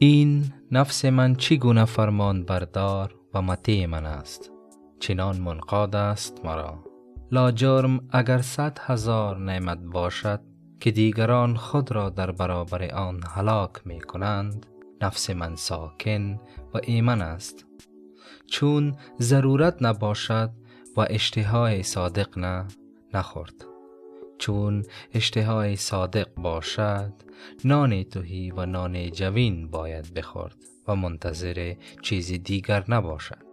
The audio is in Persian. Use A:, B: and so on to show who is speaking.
A: این نفس من چگونه فرمان بردار و مطیع من است؟ چنان منقاد است مرا. لا جرم اگر صد هزار نعمت باشد که دیگران خود را در برابر آن هلاک می کنند نفس من ساکن و ایمن است. چون ضرورت نباشد و اشتهای صادق نه نخورد. چون اشتهای صادق باشد نان توهی و نان جوین باید بخورد و منتظر چیزی دیگر نباشد.